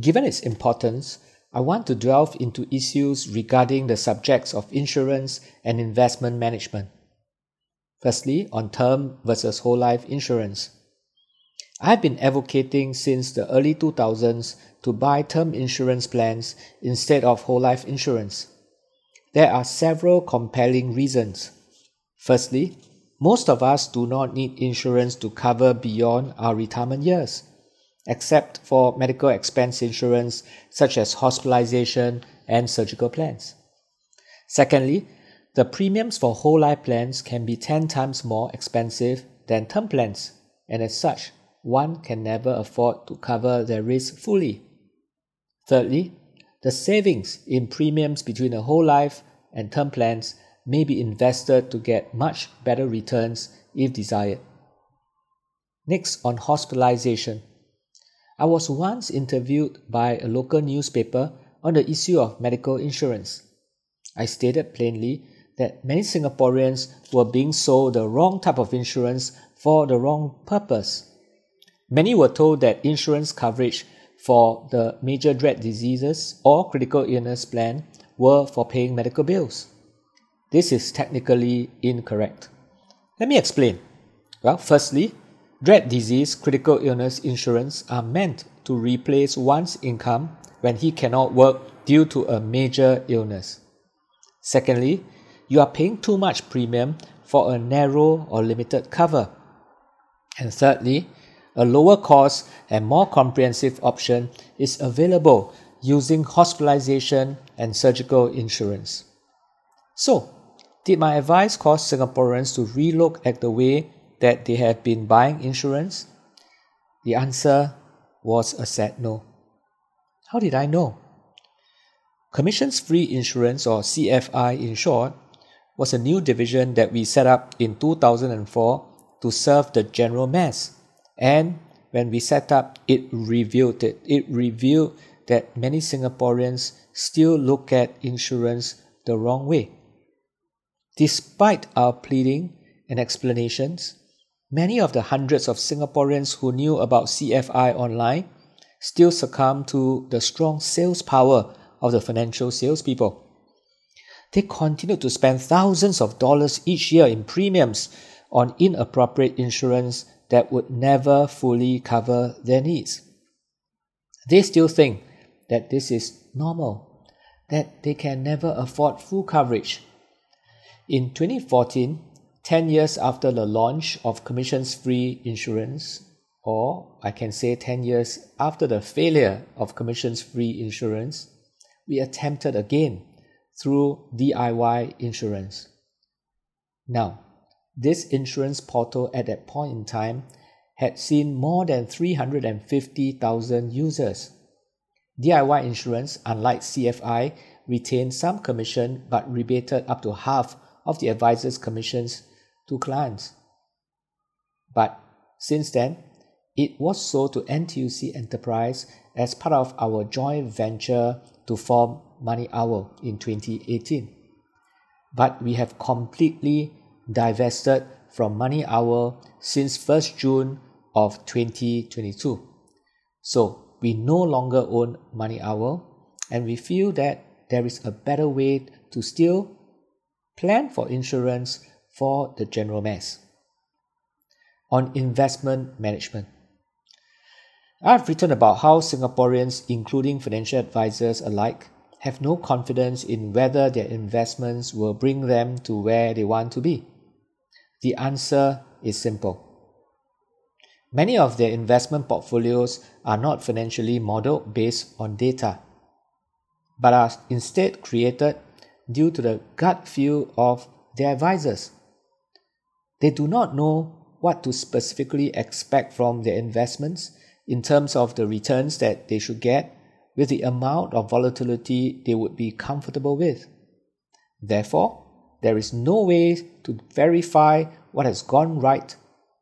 Given its importance, I want to delve into issues regarding the subjects of insurance and investment management. Firstly, on term versus whole life insurance. I've been advocating since the early 2000s to buy term insurance plans instead of whole life insurance. There are several compelling reasons. Firstly, most of us do not need insurance to cover beyond our retirement years except for medical expense insurance such as hospitalization and surgical plans. Secondly, the premiums for whole life plans can be 10 times more expensive than term plans, and as such, one can never afford to cover their risk fully. Thirdly, the savings in premiums between a whole life and term plans may be invested to get much better returns if desired. Next, on hospitalization. I was once interviewed by a local newspaper on the issue of medical insurance. I stated plainly that many Singaporeans were being sold the wrong type of insurance for the wrong purpose. Many were told that insurance coverage for the major dread diseases or critical illness plan were for paying medical bills. This is technically incorrect. Let me explain. Well, firstly, Dread disease critical illness insurance are meant to replace one's income when he cannot work due to a major illness. Secondly, you are paying too much premium for a narrow or limited cover. And thirdly, a lower cost and more comprehensive option is available using hospitalization and surgical insurance. So, did my advice cause Singaporeans to relook at the way that they have been buying insurance? The answer was a sad no. How did I know? Commissions Free Insurance, or CFI in short, was a new division that we set up in 2004 to serve the general mass. And when we set up, it revealed it. It revealed that many Singaporeans still look at insurance the wrong way. Despite our pleading and explanations, Many of the hundreds of Singaporeans who knew about CFI online still succumb to the strong sales power of the financial salespeople. They continue to spend thousands of dollars each year in premiums on inappropriate insurance that would never fully cover their needs. They still think that this is normal, that they can never afford full coverage. In 2014, 10 years after the launch of commissions free insurance, or I can say 10 years after the failure of commissions free insurance, we attempted again through DIY insurance. Now, this insurance portal at that point in time had seen more than 350,000 users. DIY insurance, unlike CFI, retained some commission but rebated up to half of the advisor's commissions to clients. But since then, it was sold to NTUC Enterprise as part of our joint venture to form MoneyOwl in 2018. But we have completely divested from MoneyOwl since 1st June of 2022. So we no longer own MoneyOwl and we feel that there is a better way to still plan for insurance for the general mass. On investment management. I've written about how Singaporeans, including financial advisors alike, have no confidence in whether their investments will bring them to where they want to be. The answer is simple. Many of their investment portfolios are not financially modeled based on data, but are instead created due to the gut feel of their advisors. They do not know what to specifically expect from their investments in terms of the returns that they should get with the amount of volatility they would be comfortable with. Therefore, there is no way to verify what has gone right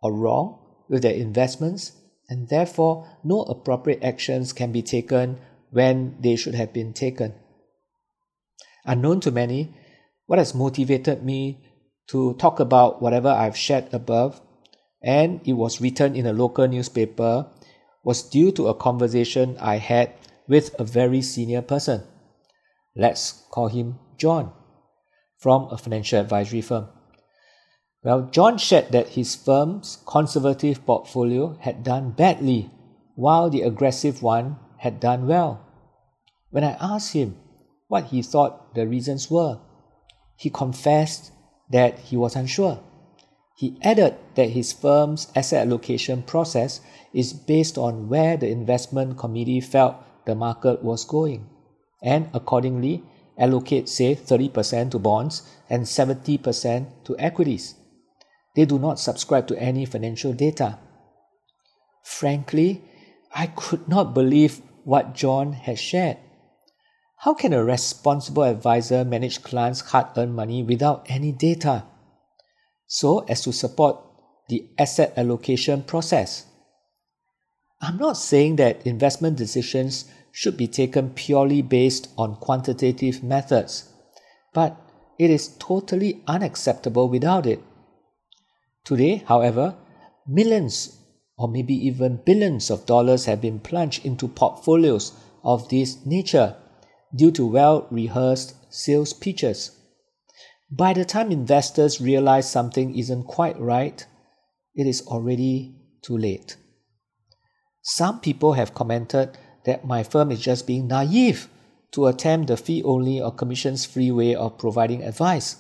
or wrong with their investments, and therefore, no appropriate actions can be taken when they should have been taken. Unknown to many, what has motivated me to talk about whatever I've shared above, and it was written in a local newspaper, was due to a conversation I had with a very senior person. Let's call him John from a financial advisory firm. Well, John shared that his firm's conservative portfolio had done badly, while the aggressive one had done well. When I asked him what he thought the reasons were, he confessed that he was unsure. He added that his firm's asset allocation process is based on where the investment committee felt the market was going, and accordingly allocate, say, 30% to bonds and 70% to equities. They do not subscribe to any financial data. Frankly, I could not believe what John had shared. How can a responsible advisor manage clients' hard earned money without any data? So as to support the asset allocation process. I'm not saying that investment decisions should be taken purely based on quantitative methods, but it is totally unacceptable without it. Today, however, millions or maybe even billions of dollars have been plunged into portfolios of this nature due to well rehearsed sales pitches. By the time investors realize something isn't quite right, it is already too late. Some people have commented that my firm is just being naive to attempt the fee only or commissions free way of providing advice.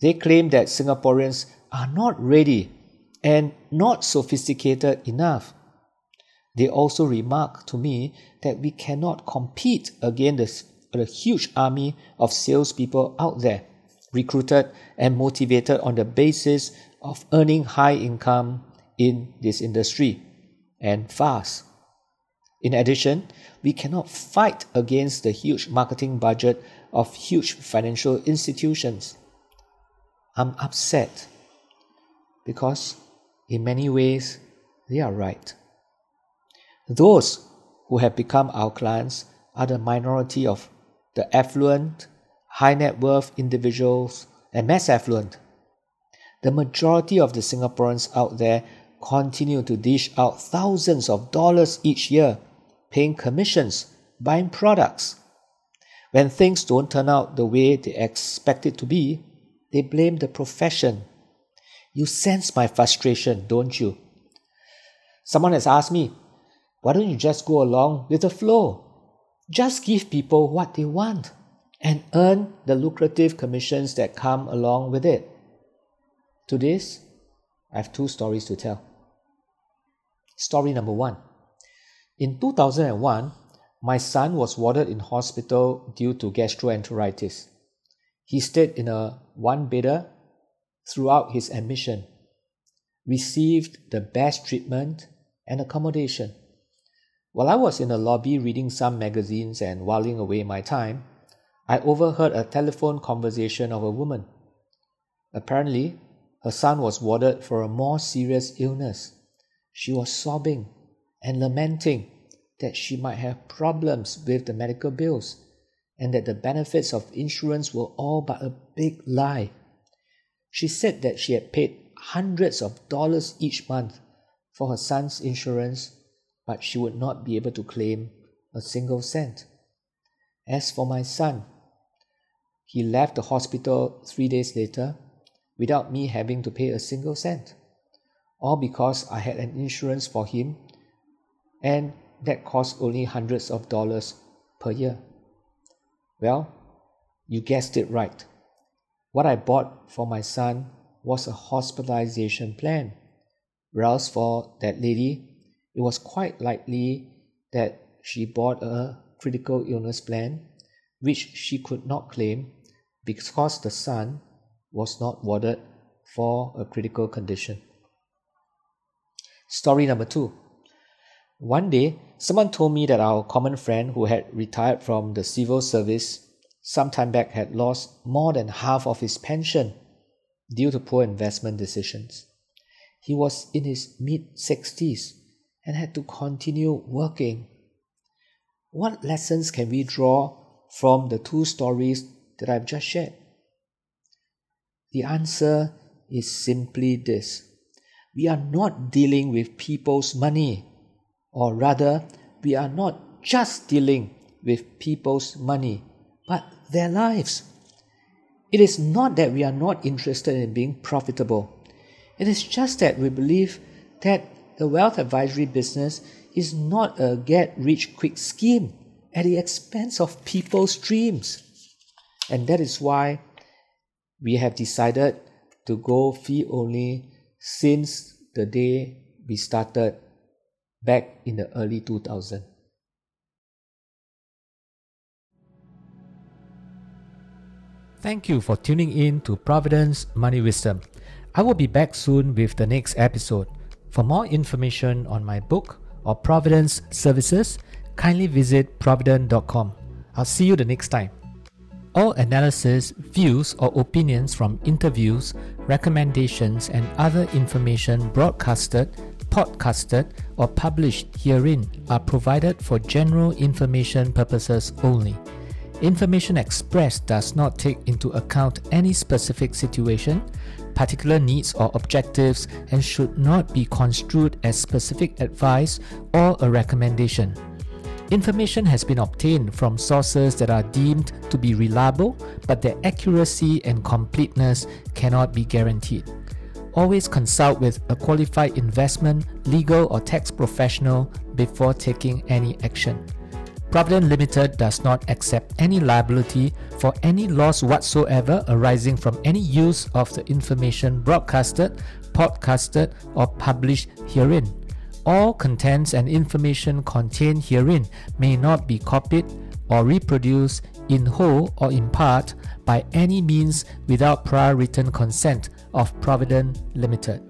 They claim that Singaporeans are not ready and not sophisticated enough. They also remark to me that we cannot compete against the, the huge army of salespeople out there, recruited and motivated on the basis of earning high income in this industry and fast. In addition, we cannot fight against the huge marketing budget of huge financial institutions. I'm upset because, in many ways, they are right. Those who have become our clients are the minority of the affluent, high net worth individuals, and mass affluent. The majority of the Singaporeans out there continue to dish out thousands of dollars each year, paying commissions, buying products. When things don't turn out the way they expect it to be, they blame the profession. You sense my frustration, don't you? Someone has asked me, why don't you just go along with the flow? Just give people what they want and earn the lucrative commissions that come along with it. To this, I have two stories to tell. Story number one. In 2001, my son was warded in hospital due to gastroenteritis. He stayed in a one bedder throughout his admission, received the best treatment and accommodation. While I was in the lobby reading some magazines and whiling away my time, I overheard a telephone conversation of a woman. Apparently, her son was warded for a more serious illness. She was sobbing and lamenting that she might have problems with the medical bills and that the benefits of insurance were all but a big lie. She said that she had paid hundreds of dollars each month for her son's insurance but she would not be able to claim a single cent. As for my son, he left the hospital three days later without me having to pay a single cent, all because I had an insurance for him and that cost only hundreds of dollars per year. Well, you guessed it right. What I bought for my son was a hospitalization plan, whereas for that lady, it was quite likely that she bought a critical illness plan, which she could not claim because the son was not warded for a critical condition. Story number two. One day, someone told me that our common friend who had retired from the civil service some time back had lost more than half of his pension due to poor investment decisions. He was in his mid 60s and had to continue working. What lessons can we draw from the two stories that I've just shared? The answer is simply this we are not dealing with people's money, or rather, we are not just dealing with people's money, but their lives. It is not that we are not interested in being profitable. It is just that we believe that the wealth advisory business is not a get rich quick scheme at the expense of people's dreams. And that is why we have decided to go fee only since the day we started back in the early 2000s. Thank you for tuning in to Providend's Money Wisdom. I will be back soon with the next episode. For more information on my book or Providend's services, kindly visit providend.com. I'll see you the next time. All analysis, views, or opinions from interviews, recommendations, and other information broadcasted, podcasted, or published herein are provided for general information purposes only. Information expressed does not take into account any specific situation, particular needs or objectives, and should not be construed as specific advice or a recommendation. Information has been obtained from sources that are deemed to be reliable, but their accuracy and completeness cannot be guaranteed. Always consult with a qualified investment, legal, or tax professional before taking any action. Providend Limited does not accept any liability for any loss whatsoever arising from any use of the information broadcasted, podcasted, or published herein. All contents and information contained herein may not be copied or reproduced in whole or in part by any means without prior written consent of Providend Limited.